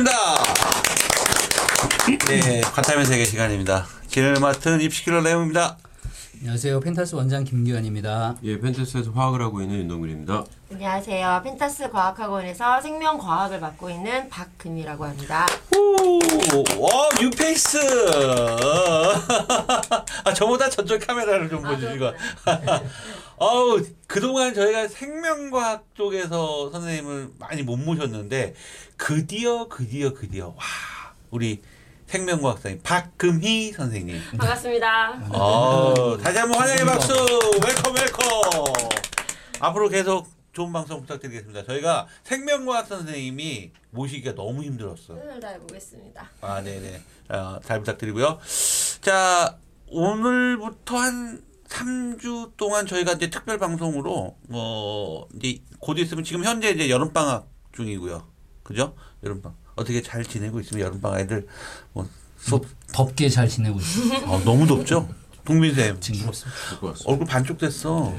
반갑습니다. 네, 과탐의 세계 시간입니다. 진행을 맡은 입시킬러 레옹입니다. 안녕하세요. 펜타스 원장 김기환입니다. 예, 펜타스에서 화학을 하고 있는 윤동근입니다. 안녕하세요. 펜타스 과학학원에서 생명과학을 맡고 있는 박금희라고 합니다. 오, 와, 뉴페이스. 아, 저보다 저쪽 카메라를 좀 보시고. 어우, 그동안 저희가 생명과학 쪽에서 선생님을 많이 못 모셨는데, 드디어, 드디어, 드디어, 와, 우리 생명과학 선생님, 박금희 선생님. 반갑습니다. 어, 다시 한번 환영의 박수! Welcome, welcome! 앞으로 계속 좋은 방송 부탁드리겠습니다. 저희가 생명과학 선생님이 모시기가 너무 힘들었어. 오늘 다 해보겠습니다. 아, 네네. 어, 잘 부탁드리고요. 자, 오늘부터 한 3주 동안 저희가 이제 특별 방송으로, 어, 이제 곧 있으면 지금 현재 이제 여름 방학 중이고요. 그죠? 여름 방. 어떻게 잘 지내고 있으면 여름방학 애들 뭐 수업, 덥게 잘 지내고 있습니다. 아, 너무 덥죠? 동민쌤. 징그럽습니다. 좋을 것 같습니다. 얼굴 반쪽 됐어.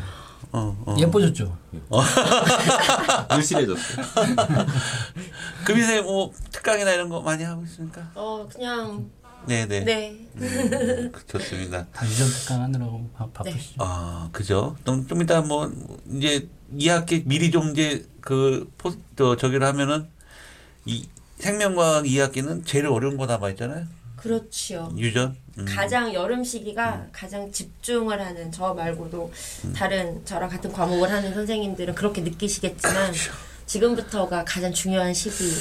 어, 어. 예뻐졌죠? 늘씬해졌어요. 금희쌤 뭐 특강이나 이런 거 많이 하고 있습니까? 어, 그냥, 네네. 네. 음, 좋습니다. 다 유전 특강 하느라고 바, 바쁘시죠? 아, 그죠? 좀, 좀 이따 뭐, 이제 2학기 미리 좀 이제 그 포, 저, 저기를 하면은 이 생명과학 2학기는 제일 어려운 거 남아 있잖아요. 그렇지요. 유전. 음. 가장 여름 시기가 가장 집중을 하는 저 말고도 다른 저랑 같은 과목을 하는 선생님들은 그렇게 느끼시겠지만 지금부터가 가장 중요한 시기예요.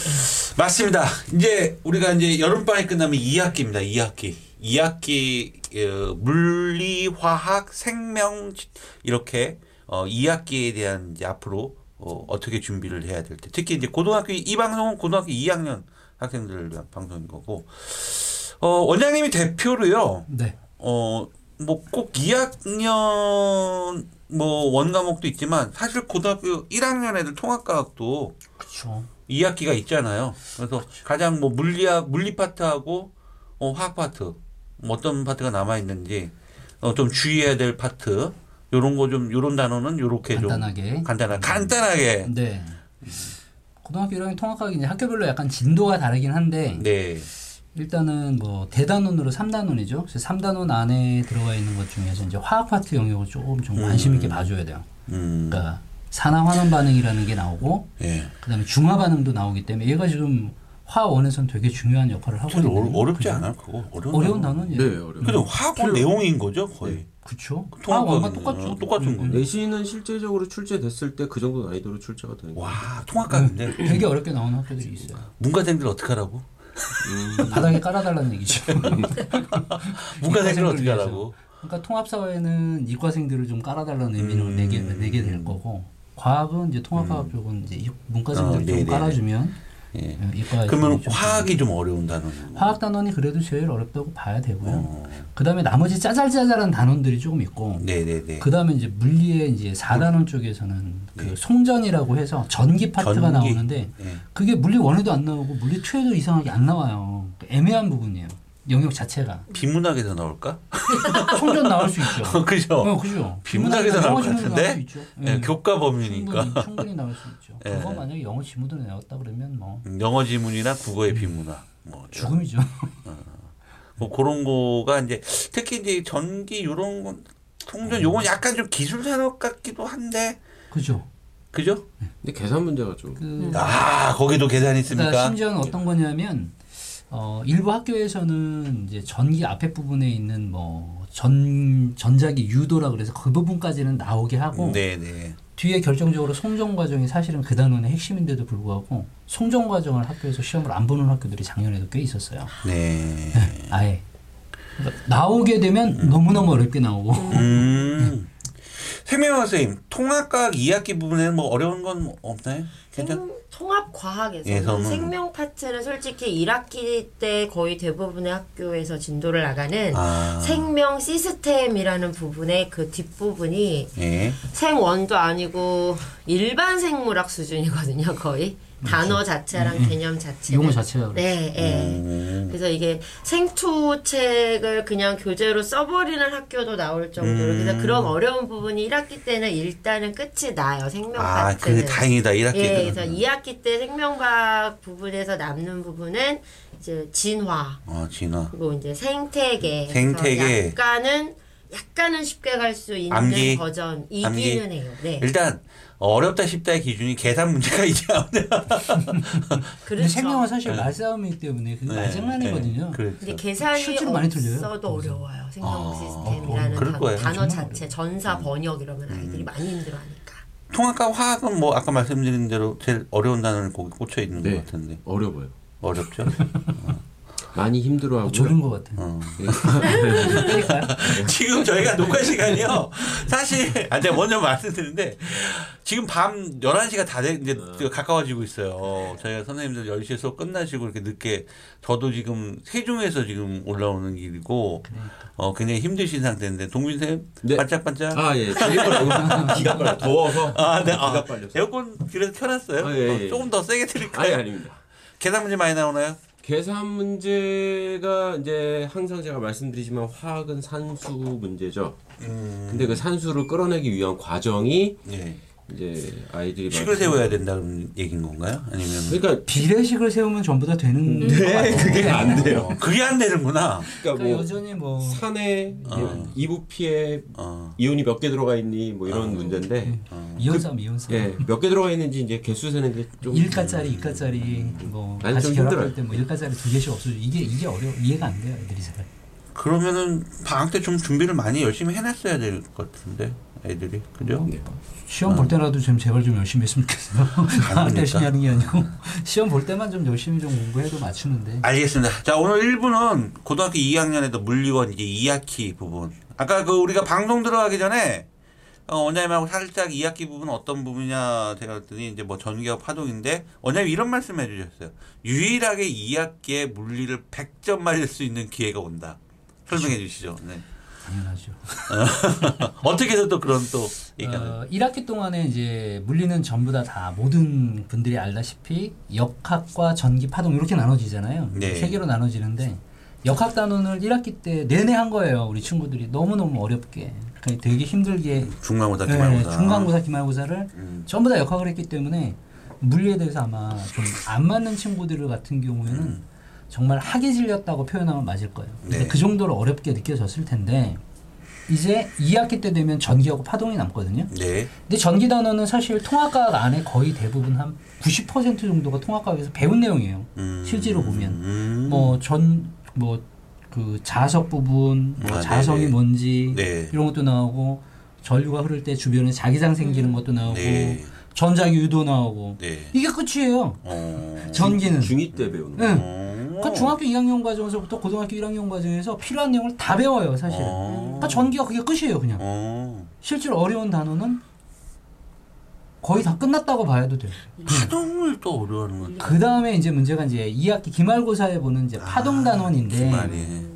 맞습니다. 이제 우리가 이제 여름방학이 끝나면 2학기입니다. 2학기. 2학기 어, 물리, 화학, 생명 이렇게 어, 2학기에 대한 이제 앞으로 어, 어떻게 준비를 해야 될지. 특히 이제 고등학교 이 방송은 고등학교 2학년 학생들을 위한 방송인 거고. 어, 원장님이 대표로요. 네. 어, 뭐 꼭 2학년 뭐 원과목도 있지만 사실 고등학교 1학년 애들 통합과학도 그렇죠. 2학기가 있잖아요. 그래서 가장 뭐 물리학 물리 파트하고 어, 화학 파트 뭐 어떤 파트가 남아 있는지 어, 좀 주의해야 될 파트 요런 거 좀 요런 단어는 요렇게 간단하게. 좀 간단하게 간단하게 네. 고등학교 1학년 통합과학이 이제 학교별로 약간 진도가 다르긴 한데 네. 일단은 뭐 대단원으로 3단원이죠. 그래서 3단원 안에 들어가 있는 것 중에서 이제 화학 파트 영역을 조금 좀 관심 있게 봐줘야 돼요. 음. 그러니까 산화 환원 반응이라는 게 나오고 예. 그다음에 중화 반응도 나오기 때문에 얘가 지금 화원에서는 되게 중요한 역할을 하고 근데 있는 어렵지? 않아요? 그거 어려운 어려운 단어. 단어는 네, 어려워요. 그죠? 화학원 내용인 거죠, 거의. 그쵸. 통합과학은 화원과 똑같죠. 똑같은 음, 건데. 내신은 실제적으로 출제됐을 때 그 정도 난이도로 출제가 되는. 와, 통합과인데 되게 어렵게 나오는 학교들이 있어요. 문과생들 어떡하라고? 바닥에 깔아달라는 얘기죠. 문과생들 문과생들을 어떻게. 하라고? 그러니까 통합사회는 이과생들을 좀 깔아달라는 의미로 음. 내게 내게 될 거고 과학은 이제 통합과학 쪽은 이제 이- 문과생들 어, 좀 네네네. 깔아주면 예. 어, 이과 그러면 좀- 화학이 좀 어려운 단어는 화학 단원이 그래도 제일 어렵다고 봐야 되고요. 어. 그다음에 나머지 짜잘짜잘한 단원들이 조금 있고 네네네. 그다음에 이제 물리의 이제 4단원 쪽에서는 그 송전이라고 해서 전기 파트가 네. 전기. 나오는데 예. 그게 물리 원에도 안 나오고 물리 투에도 이상하게 안 나와요. 애매한 부분이에요. 영역 자체가 비문학에서 나올까? 송전 나올 수 있죠. 그죠? 어, 그죠. 비문학에서 나올 것 같은데? 나올 수 있죠. 예, 예. 교과 범위니까. 충분히, 충분히 나올 수 있죠. 예. 그거 만약에 영어 지문으로 내었다 그러면 뭐 영어 지문이나 국어의 비문학. 뭐, 이런. 죽음이죠. 뭐 그런 거가 이제 특히 이제 전기 요런 건 통전 요건 약간 좀 기술 산업 같기도 한데 그죠. 그죠? 근데 계산 문제가 좀 그 아 거기도 계산이 그러니까 있습니까? 심지어는 어떤 거냐면 어, 일부 학교에서는 이제 전기 앞에 부분에 있는 뭐 전 전자기 유도라 그래서 그 부분까지는 나오게 하고 네네. 뒤에 결정적으로 송전 과정이 사실은 그 단원의 핵심인데도 불구하고 송전 과정을 학교에서 시험을 안 보는 학교들이 작년에도 꽤 있었어요. 네. 아예 그러니까 나오게 되면 너무 너무 어렵게 나오고 음. 생명학 선생님 통합과학 2학기 부분에는 뭐 어려운 건 뭐 없나요? 괜찮? 생, 통합 과학에서는 예서는- 생명 파트는 솔직히 1학기 때 거의 대부분의 학교에서 진도를 나가는 아. 생명 시스템이라는 부분의 그 뒷부분이 예. 생원도 아니고 일반 생물학 수준이거든요, 거의. 단어 자체랑 음, 음. 개념 자체. 용어 자체가 네, 예. 음. 그래서 이게 생투책을 그냥 교재로 써버리는 학교도 나올 정도로 음. 그래서 그런 어려운 부분이 1학기 때는 일단은 끝이 나요 생명과학 아, 그게. 다행이다. 1학기 예, 때는. 그래서 2학기 때 생명과학 부분에서 남는 부분은 이제 진화 어, 진화. 그리고 이제 생태계 생태계. 약간은 약간은 쉽게 갈 수 있는 암기? 버전? 이기는 해요. 네. 일단 어렵다 싶다의 기준이 계산 문제가 이제 그렇죠. 생명은 사실 말싸움이기 때문에 그게 마장난이거든요. 그렇죠. 근데 계산이 실제로 많이 틀려요. 없어도 어려워요. 생명 아, 시스템이라는 단어, 거예요. 단어 자체 전사 번역 이러면 아이들이 많이 힘들어하니까. 통합과 화학은 뭐 아까 말씀드린 대로 제일 어려운 단어를 거기 꽂혀 있는 네. 것 같은데 어려워요. 어렵죠. 많이 힘들어하고. 어, 졸은 것 같아요. 어. 때릴까요? 지금 저희가 녹화 시간이요. 사실 아 제가 먼저 말씀드리는데 지금 밤 11시가 다 돼, 이제 가까워지고 있어요. 저희가 선생님들 10시에 수업 끝나시고 이렇게 늦게 저도 지금 세종에서 지금 올라오는 길이고 어 굉장히 힘드신 상태인데 동민 쌤 네. 반짝반짝 아 예. 기가 기가 빨려. 더워서. 아, 네. 기가 아, 빨려서. 에어컨 그래서 켜놨어요. 아, 예, 어, 예. 조금 더 세게 드릴까요? 아니 아닙니다. 계산 문제 많이 나오나요? 계산 문제가 이제 항상 제가 말씀드리지만 화학은 산수 문제죠. 음, 근데 그 산수를 끌어내기 위한 과정이 예. 이제 아이들이 식을 세워야 된다는 얘기인 건가요? 아니면 그러니까 비례식을 세우면 전부 다 되는 것 네. 그게 안 돼요. 어, 그게 안 되는구나. 그러니까 그러니까 뭐 여전히 뭐 산에 어. 이부피에 어, 이온이 몇 개 들어가 있니 뭐 이런 음. 문제인데 이온삼 이온삼 예, 몇 개 들어가 있는지 이제 개수 세는 게좀 1가짜리 2가짜리 뭐 아니, 같이 좀 결합할. 때뭐 1가짜리 두 개씩 없어져 이게 이게 어려워 이해가 안 돼요 애들이 잘 그러면은 방학 때 좀 준비를 많이 열심히 해놨어야 될 것 같은데 애들이 그죠? 네. 시험 볼 때라도 좀 제발 좀 열심히 했으면 좋겠어요 됩니까? 열심히 하는 게 아니고 시험 볼 때만 좀 열심히 좀 공부해도 맞추는데 알겠습니다. 자 오늘 1부는 고등학교 2학년에도 물리원 이제 2학기 부분. 아까 그 우리가 방송 들어가기 전에 어, 원장님하고 살짝 2학기 부분 어떤 부분이냐 제가 그랬더니 이제 뭐 전기와 파동인데 원장님 이런 말씀 해 주셨어요. 유일하게 2학기에 물리를 100점 맞을 수 있는 기회가 온다. 설명해 주시죠. 네. 당연하죠 어떻게 해서 또 그런 또 어, 1학기 동안에 이제 물리는 전부 다, 다 모든 분들이 알다시피 역학과 전기 파동 이렇게 나눠지잖아요. 네. 세 개로 나눠지는데 역학 단원을 1학기 때 내내 한 거예요. 우리 친구들이 너무너무 어렵게. 그러니까 되게 힘들게 중간고사 네, 기말고사. 중간고사, 기말고사를 음. 전부 다 역학을 했기 때문에 물리에 대해서 아마 좀 안 맞는 친구들 같은 경우에는 음. 정말 학이 질렸다고 표현하면 맞을 거예요. 근데 네. 그 정도로 어렵게 느껴졌을 텐데 이제 2학기 때 되면 전기하고 파동이 남거든요. 네. 근데 전기 단어는 사실 통합과학 안에 거의 대부분 한 90% 정도가 통합과학에서 배운 내용이에요. 음. 실제로 보면 음. 뭐전뭐 그 자석 부분, 뭐 아, 자성이 네네. 뭔지 네. 이런 것도 나오고 전류가 흐를 때 주변에 자기장 생기는 것도 나오고 네. 전자기 유도 나오고 네. 이게 끝이에요. 어. 전기는. 중2 때 배우는 거. 응. 어. 그 중학교 2학년 과정에서부터 고등학교 1학년 과정에서 필요한 내용을 다 배워요, 사실은. 어. 그러니까 전기가 그게 끝이에요, 그냥. 어. 실제로 어려운 단어는 거의 다 끝났다고 봐도 돼요. 파동을 또 어려워하는 건. 그 다음에 이제 문제가 이제 2학기 기말고사에 보는 이제 파동 단원인데 기말이.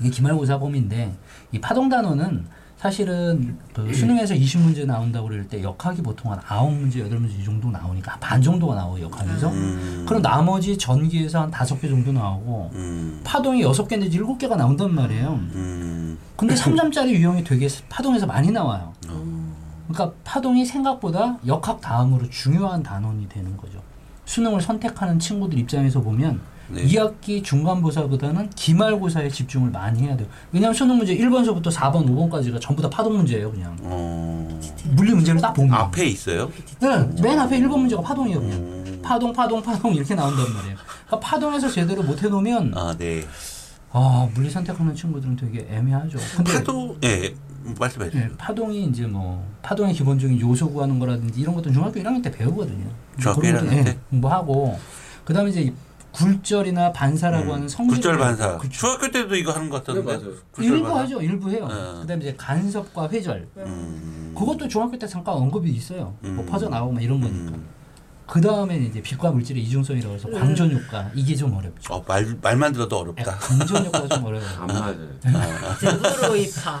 이게 기말고사 범위인데 이 파동 단원은 사실은 그 수능에서 20문제 나온다고 그럴 때 역학이 보통 한 9문제, 8문제 이 정도 나오니까 한반 정도가 나와요, 역학에서. 음. 그럼 나머지 전기에서 한 5개 정도 나오고 음. 파동이 6개 내지 7개가 나온단 말이에요. 음. 근데 3점짜리 유형이 되게 파동에서 많이 나와요. 어. 그러니까 파동이 생각보다 역학 다음으로 중요한 단원이 되는 거죠. 수능을 선택하는 친구들 입장에서 보면 네. 2학기 중간고사보다는 기말고사에 집중을 많이 해야 돼요. 왜냐하면 수능 문제 1번서부터 4번, 5번까지가 전부 다 파동 문제예요, 그냥. 어. 물리 문제를 딱 보면. 앞에 있어요? 네, 맨 앞에 1번 문제가 파동이에요, 그냥. 음. 파동, 파동, 파동 이렇게 나온단 말이에요. 그러니까 파동에서 제대로 못 해놓으면 아, 네. 아 물리 선택하는 친구들은 되게 애매하죠. 파도, 예, 말씀해 주세요. 예, 파동이 이제 뭐 파동의 기본적인 요소 구하는 거라든지 이런 것도 중학교 1학년 때 배우거든요. 중학교 그런 것도, 1학년 예, 때? 공부하고 그다음에 이제 굴절이나 반사라고 하는 성질 음. 굴절 반사. 그렇죠. 중학교 때도 이거 하는 것 같던데. 네, 맞아요. 굴절 일부 반사. 하죠, 일부 해요. 예. 그다음에 이제 간섭과 회절 음. 그것도 중학교 때 잠깐 언급이 있어요. 뭐 음. 퍼져 나오고 막 이런 거니까. 음. 그 다음에 이제 빛과 물질의 이중성이라고 해서 광전 효과 이게 좀 어렵죠. 어, 말, 말만 들어도 예, 어렵다. 광전 효과가 좀 어려워요. 안 맞아요. 드브로이파.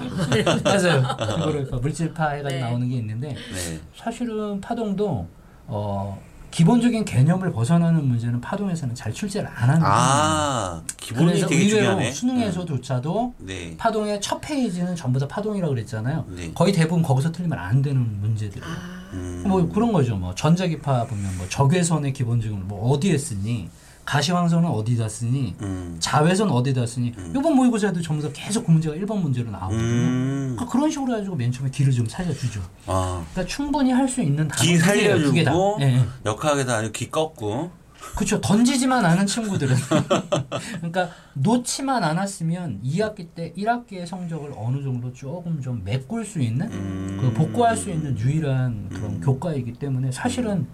맞아요. 그거를 물질파 해가지고 네. 나오는 게 있는데 네. 사실은 파동도 어 기본적인 개념을 벗어나는 문제는 파동에서는 잘 출제를 안 하는 거예요. 아 기본이 그래서 되게 의외로 중요하네. 수능에서조차도 네. 파동의 첫 페이지는 전부 다 파동이라고 그랬잖아요. 네. 거의 대부분 거기서 틀리면 안 되는 문제들이에요. 아, 음. 뭐 그런 거죠. 뭐 전자기파 보면 뭐 적외선의 기본적인 뭐 어디에 쓰니 가시황선은 어디다 쓰니 음. 자외선 어디다 쓰니 이번 모의고사에도 전부 다 계속 그 문제가 1번 문제로 나오거든요. 음. 그러니까 그런 식으로 해가지고 맨 처음에 길을 좀 살려주죠. 아. 그러니까 충분히 할 수 있는 기 단어들이에요, 두 개다. 예. 역학에서 아주 기 꺾고. 그렇죠. 던지지만 않은 친구들은 그러니까 놓지만 않았으면 2학기 때 1학기의 성적을 어느 정도 조금 좀 메꿀 수 있는 음. 그 복구할 수 있는 유일한 그런 교과이기 때문에 사실은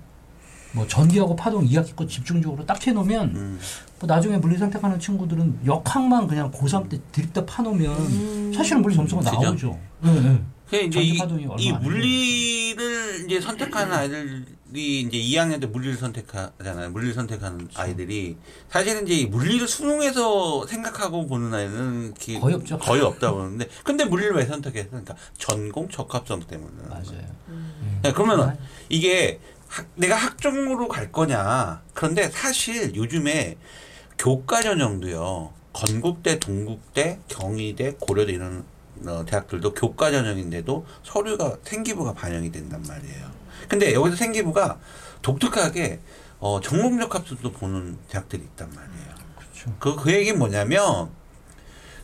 뭐 전기하고 파동 2학기 거 집중적으로 딱 해놓으면 음. 뭐 나중에 물리 선택하는 친구들은 역학만 그냥 고3 때 드립다 파놓으면 사실은 물리 점수가 그죠? 나오죠. 예, 예. 그 이제 전기 이, 파동이 얼마 이안 물리를 이제 선택하는 아이들이 이제 2학년 때 물리를 선택하잖아요. 물리를 선택하는 그렇죠. 아이들이 사실은 이제 이 물리를 수능에서 생각하고 보는 아이는 거의 없죠. 거의 없다 보는데 근데 물리를 왜 선택했어? 그러니까 전공 적합성 때문에. 맞아요. 야, 그러면 이게 학- 내가 학종으로 갈 거냐? 그런데 사실 요즘에 교과 전형도요. 건국대, 동국대, 경희대, 고려대 이런 어, 대학들도 교과 전형인데도 서류가 생기부가 반영이 된단 말이에요. 근데 여기서 생기부가 독특하게 어, 전공적 합수도 보는 대학들이 있단 말이에요. 그렇죠. 그, 그 얘기는 뭐냐면,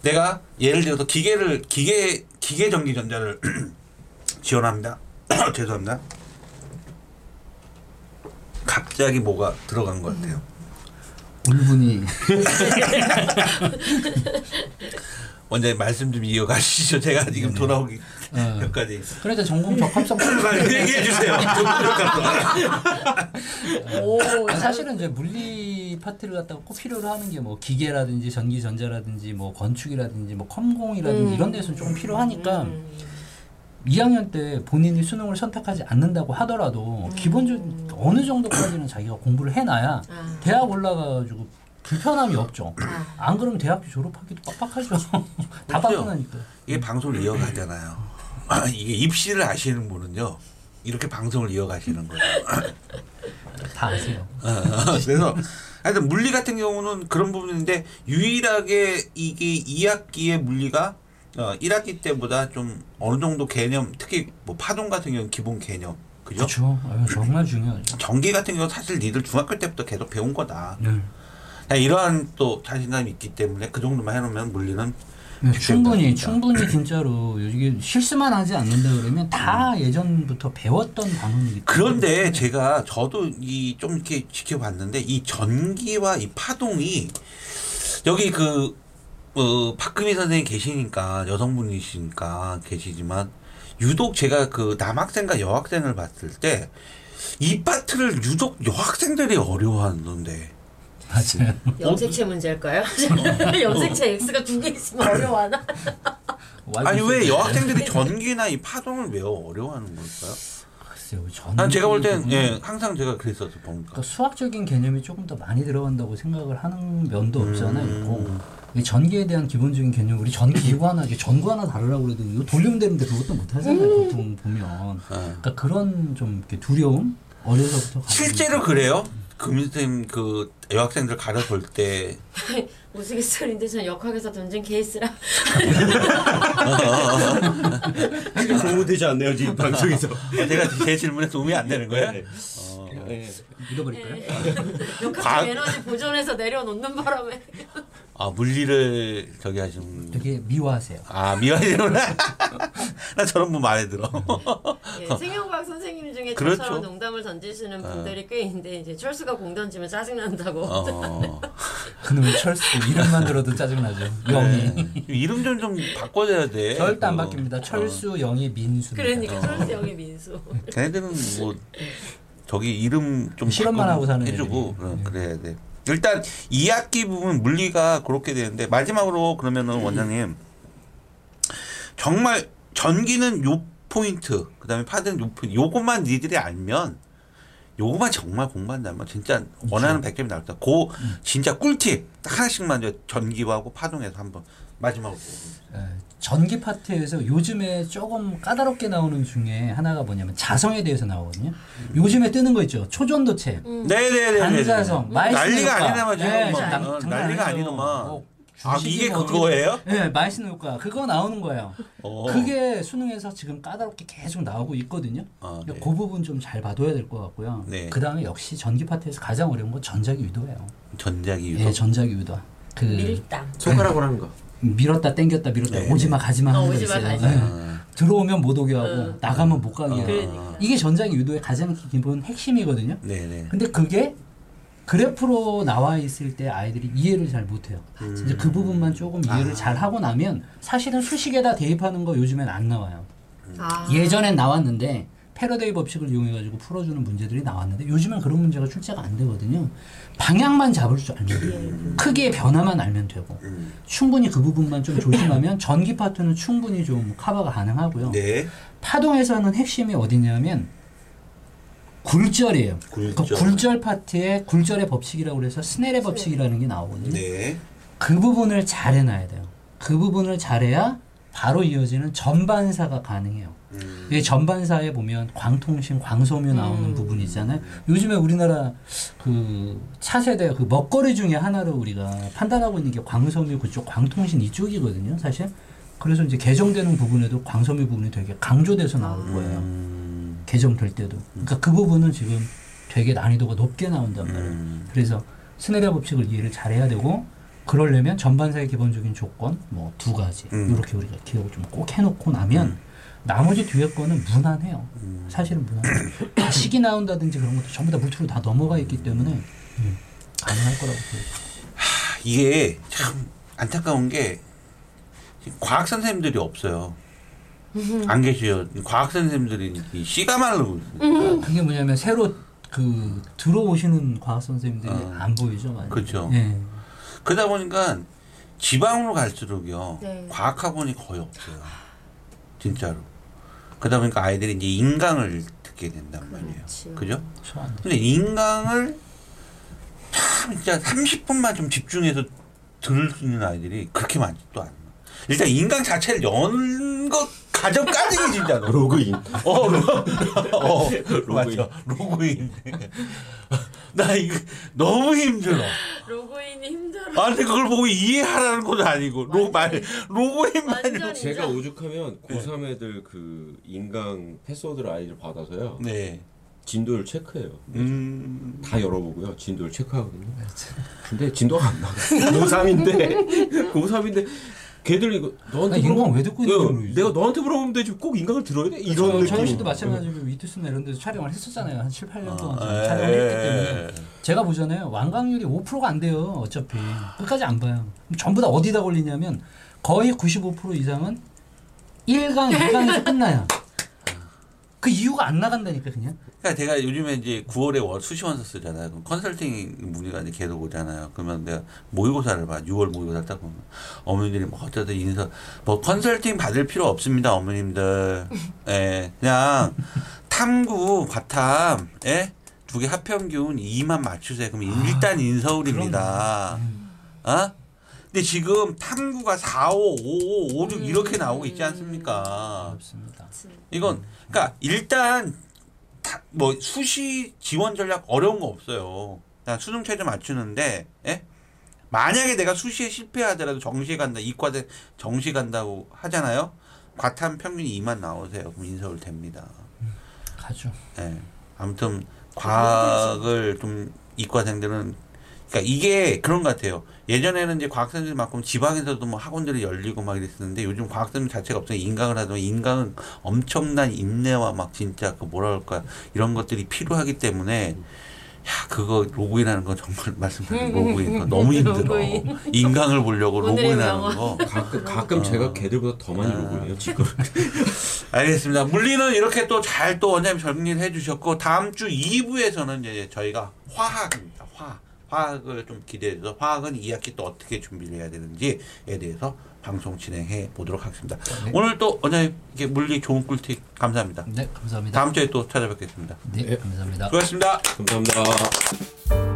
내가 예를 들어서 기계를, 기계, 기계 전기 전자를 지원합니다. 죄송합니다. 갑자기 뭐가 들어간 것 같아요. 울분이 원장님 말씀 좀 이어가시죠. 제가 지금 돌아오기 어. 여기까지. 그러니까 전공 적합성 얘기해 주세요. 오, 아, 사실은 이제 물리 파트를 갖다가 꼭 필요로 하는 게 뭐 기계라든지 전기 전자라든지 뭐 건축이라든지 뭐 컴공이라든지 음. 이런 데서는 조금 필요하니까 음. 2학년 때 본인이 수능을 선택하지 않는다고 하더라도 기본적 어느 정도까지는 자기가 공부를 해놔야 아. 대학 올라가가지고 불편함이 없죠. 아. 안 그러면 대학교 졸업하기도 빡빡하죠. 다 그렇죠. 바쁘니까. 이게 방송을 이어가잖아요. 아, 이게 입시를 아시는 분은요. 이렇게 방송을 이어가시는 거예요. 다 아세요. 어, 그래서 하여튼 물리 같은 경우는 그런 부분인데 유일하게 이게 2학기의 물리가 어, 1학기 때보다 좀 어느 정도 개념 특히 뭐 파동 같은 경우는 기본 개념 그죠? 그렇죠. 정말 중요하죠. 전기 같은 경우 사실 니들 중학교 때부터 계속 배운 거다. 네. 야, 이러한 또 자신감이 있기 때문에 그 정도만 해놓으면 물리는 네, 충분히. 충분히 진짜로 이게 실수만 하지 않는다 그러면 다 예전부터 배웠던 때문에 그런데 제가 저도 이 좀 이렇게 지켜봤는데 이 전기와 이 파동이 여기 그 어, 박금희 선생님 계시니까 여성분이시니까 계시지만 유독 제가 그 남학생과 여학생을 봤을 때 이 파트를 유독 여학생들이 어려워하는데 맞아요. 염색체 문제일까요? 염색체 X가 두 개 있으면 어려워하나? 아니 왜 여학생들이 전기나 이 파동을 왜 어려워하는 걸까요? 글쎄요. 저는 난 제가 볼땐 부분은 예, 항상 제가 그랬었어 보니까. 그러니까 수학적인 개념이 조금 더 많이 들어간다고 생각을 하는 면도 음. 있고 이 전기에 대한 기본적인 개념 우리 전기 기구 하나 이게 전구 하나 다르라고 그래도 이거 돌리면 되는데 그것도 못 하잖아요 음. 보통 보면 예. 그러니까 그런 좀 이렇게 두려움 어려서부터 실제로. 그래요? 금희쌤 그 여학생들 가르쳐볼 때 우스갯소리인데 전 역학에서 던진 케이스라 도움되지 않네요 지금 방송에서. 제가 제 질문에 도움이 안 되는 거예요? 네. 어. 네. 믿어버릴까요? 역학 과학- 에너지 보존해서 내려놓는 바람에 아 물리를 저기 하시는 되게 미워하세요. 아 미안해요나 나 저런 분 마음에 들어 예, 생명과학 선생님 중에 그렇죠. 저처럼 농담을 던지시는 분들이 꽤 있는데 이제 철수가 공 던지면 짜증 난다고. 어. 그놈의 철수 이름만 들어도 짜증 나죠. 영희. 네. 이름 좀 좀 바꿔줘야 돼 절대 안 그거. 바뀝니다. 철수, 영희, 민수. 그러니까 철수 영의 민수. 어. 걔네들은 뭐 저기 이름 좀 실험만 바꿔 하고 사는 해주고. 어, 네. 그래야 돼. 일단 2학기 부분 물리가 그렇게 되는데 마지막으로 그러면은 원장님 정말 전기는 요 포인트 그다음에 파동은 요 포인트 요것만 니들이 알면 요것만 정말 공부한다면 진짜 원하는 100점이 나올 거다. 그 진짜 꿀팁 딱 하나씩만 전기하고 파동에서 한번 마지막으로. 예, 전기 파트에서 요즘에 조금 까다롭게 나오는 중에 하나가 뭐냐면 자성에 대해서 나오거든요. 요즘에 뜨는 거 있죠. 초전도체, 네네네. 반자성, 마이스너 난리가. 아니나마 지금. 예, 뭐. 어, 난리가. 뭐아 이게 뭐 그거예요? 예, 마이스너 효과 그거 나오는 거예요. 어. 그게 수능에서 지금 까다롭게 계속 나오고 있거든요. 아, 네. 그 부분 좀 잘 봐둬야 될 것 같고요. 네. 그 다음에 역시 전기 파트에서 가장 어려운 건 전자기 유도예요. 전자기 유도. 예, 전자기 유도. 그 밀당. 손가락으로 하는 거. 밀었다 당겼다 밀었다 네. 오지마 가지마 어, 하는 거 오지마, 있어요. 예. 들어오면 못 오게 하고 응. 나가면 못 가게 하고 그러니까. 이게 전자기 유도의 가장 기본 핵심이거든요. 네네. 근데 그게 그래프로 나와 있을 때 아이들이 이해를 잘 못해요. 이제 그 부분만 조금 이해를 아. 잘 하고 나면 사실은 수식에다 대입하는 거 요즘엔 안 나와요. 아. 예전엔 나왔는데 패러데이 법칙을 이용해 가지고 풀어주는 문제들이 나왔는데 요즘은 그런 문제가 출제가 안 되거든요. 방향만 잡을 줄 알면 돼요. 크기의 변화만 알면 되고 음. 충분히 그 부분만 좀 조심하면 전기 파트는 충분히 좀 커버가 가능하고요. 네. 파동에서는 핵심이 어디냐면 굴절이에요. 굴절. 그 굴절 파트에 굴절의 법칙이라고 그래서 스넬의 법칙이라는 게 나오거든요. 네. 그 부분을 잘 해놔야 돼요. 그 부분을 잘해야 바로 이어지는 전반사가 가능해요. 음. 이 전반사에 보면 광통신, 광소묘 나오는 음. 부분이 있잖아요. 요즘에 우리나라 그 차세대 그 먹거리 중에 하나로 우리가 판단하고 있는 게 광소묘 그쪽, 광통신 이쪽이거든요, 사실. 그래서 이제 개정되는 부분에도 광소묘 부분이 되게 강조돼서 나올 거예요. 음. 개정될 때도. 그러니까 그 부분은 지금 되게 난이도가 높게 나온단 말이에요. 음. 그래서 스네라 법칙을 이해를 잘해야 되고 그러려면 전반사의 기본적인 조건 뭐 두 가지 음. 이렇게 우리가 기억을 좀 꼭 해놓고 나면 나머지 뒤에 거는 무난해요. 음. 사실은 무난해요. 식이 나온다든지 그런 것도 전부 다 물투로 다 넘어가 있기 때문에 음, 가능할 거라고 보여요. 이게 참 안타까운 게 과학 선생님들이 없어요. 안 계셔요. 과학 선생님들이 이 씨가 말르고 있으니까. 그게 뭐냐면 새로 그 들어오시는 과학 선생님들이 어. 안 보이죠, 많이. 그렇죠. 예. 그러다 보니까 지방으로 갈수록요 네. 과학학원이 거의 없어요. 진짜로. 그러다 보니까 아이들이 이제 인강을 듣게 된단 말이에요. 그렇지. 그죠? 근데 인강을 참 진짜 30분만 좀 집중해서 들을 수 있는 아이들이 그렇게 많지도 않아. 일단 인강 자체를 여는 것 과정까지 진짜 로그인. 어, 로, 어, 로그인. 맞아. 로그인. 나 이거 너무 힘들어. 로그인이 힘들어. 아, 근데 그걸 보고 이해하라는 것도 아니고, 로, 말, 로그인만. 제가. 오죽하면 고3 애들 그 인강 패스워드를 아이들 받아서요. 네. 진도를 체크해요. 음. 다 열어보고요. 진도를 체크하거든요. 근데 진도가 안 나가. 고3인데 고3인데 걔들 이거 너한테 나 인강 물어보면- 왜 듣고 있는 야, 거야, 요즘? 내가 너한테 물어보면 되지 꼭 인강을 들어야 돼? 이런 저, 느낌. 저희 씨도 마찬가지로 위트스나 이런 데서 촬영을 했었잖아요. 한 7, 8년 동안 아, 좀 예, 촬영을 했기 예, 때문에 예. 제가 보잖아요. 완강률이 5%가 안 돼요. 어차피 끝까지 안 봐요. 전부 다 어디다 걸리냐면 거의 95% 이상은 1강, 2강에서 끝나요. 그 이유가 안 나간다니까 그냥. 그러니까 제가 요즘에 이제 9월에 월 수시원서 쓰잖아요. 그럼 컨설팅 문의가 이제 계속 오잖아요. 그러면 내가 모의고사를 봐. 6월 모의고사 딱 보면 어머님들이 뭐 어쩌다 인사 뭐 컨설팅 받을 필요 없습니다, 어머님들. 예, 그냥 탐구 과탐 예? 두 개 합평균 2만 맞추세요. 그럼 일단 인서울입니다. 어? 근데 지금 탐구가 4, 5, 5, 5, 5, 6 이렇게 나오고 있지 않습니까? 어렵습니다. 이건 그러니까 일단 다- 뭐 수시 지원 전략 어려운 거 없어요. 그냥 수능 최저 맞추는데 예? 만약에 내가 수시에 실패하더라도 정시에 간다 이과대 정시 간다고 하잖아요. 과탐 평균이 2만 나오세요. 그럼 인서울 됩니다. 가죠. 예. 아무튼 과학을 좀 이과생들은 그러니까 이게 그런 것 같아요. 예전에는 이제 과학생들만큼 지방에서도 뭐 학원들이 열리고 막 이랬었는데 요즘 과학생 자체가 없어요. 인강을 보면 인강은 엄청난 인내와 막 진짜 그 뭐라 그럴까 이런 것들이 필요하기 때문에 야 그거 로그인하는 건 정말 말씀드린 로그인 너무 힘들어. 로그인. 인강을 보려고 로그인하는. 거. 가끔 가끔 제가 걔들보다 더 많이 로그인해요. 지금. 알겠습니다. 물리는 이렇게 또잘또 원장님 정리를 해주셨고 다음 주 2부에서는 이제 저희가 화학입니다. 화 화학을 좀 기대해서 화학은 2학기 또 어떻게 준비를 해야 되는지에 대해서 방송 진행해 보도록 하겠습니다. 네. 오늘 또 원장님 이렇게 물리 좋은 꿀팁 감사합니다. 네, 감사합니다. 다음 주에 또 찾아뵙겠습니다. 네, 감사합니다. 수고하셨습니다. 감사합니다.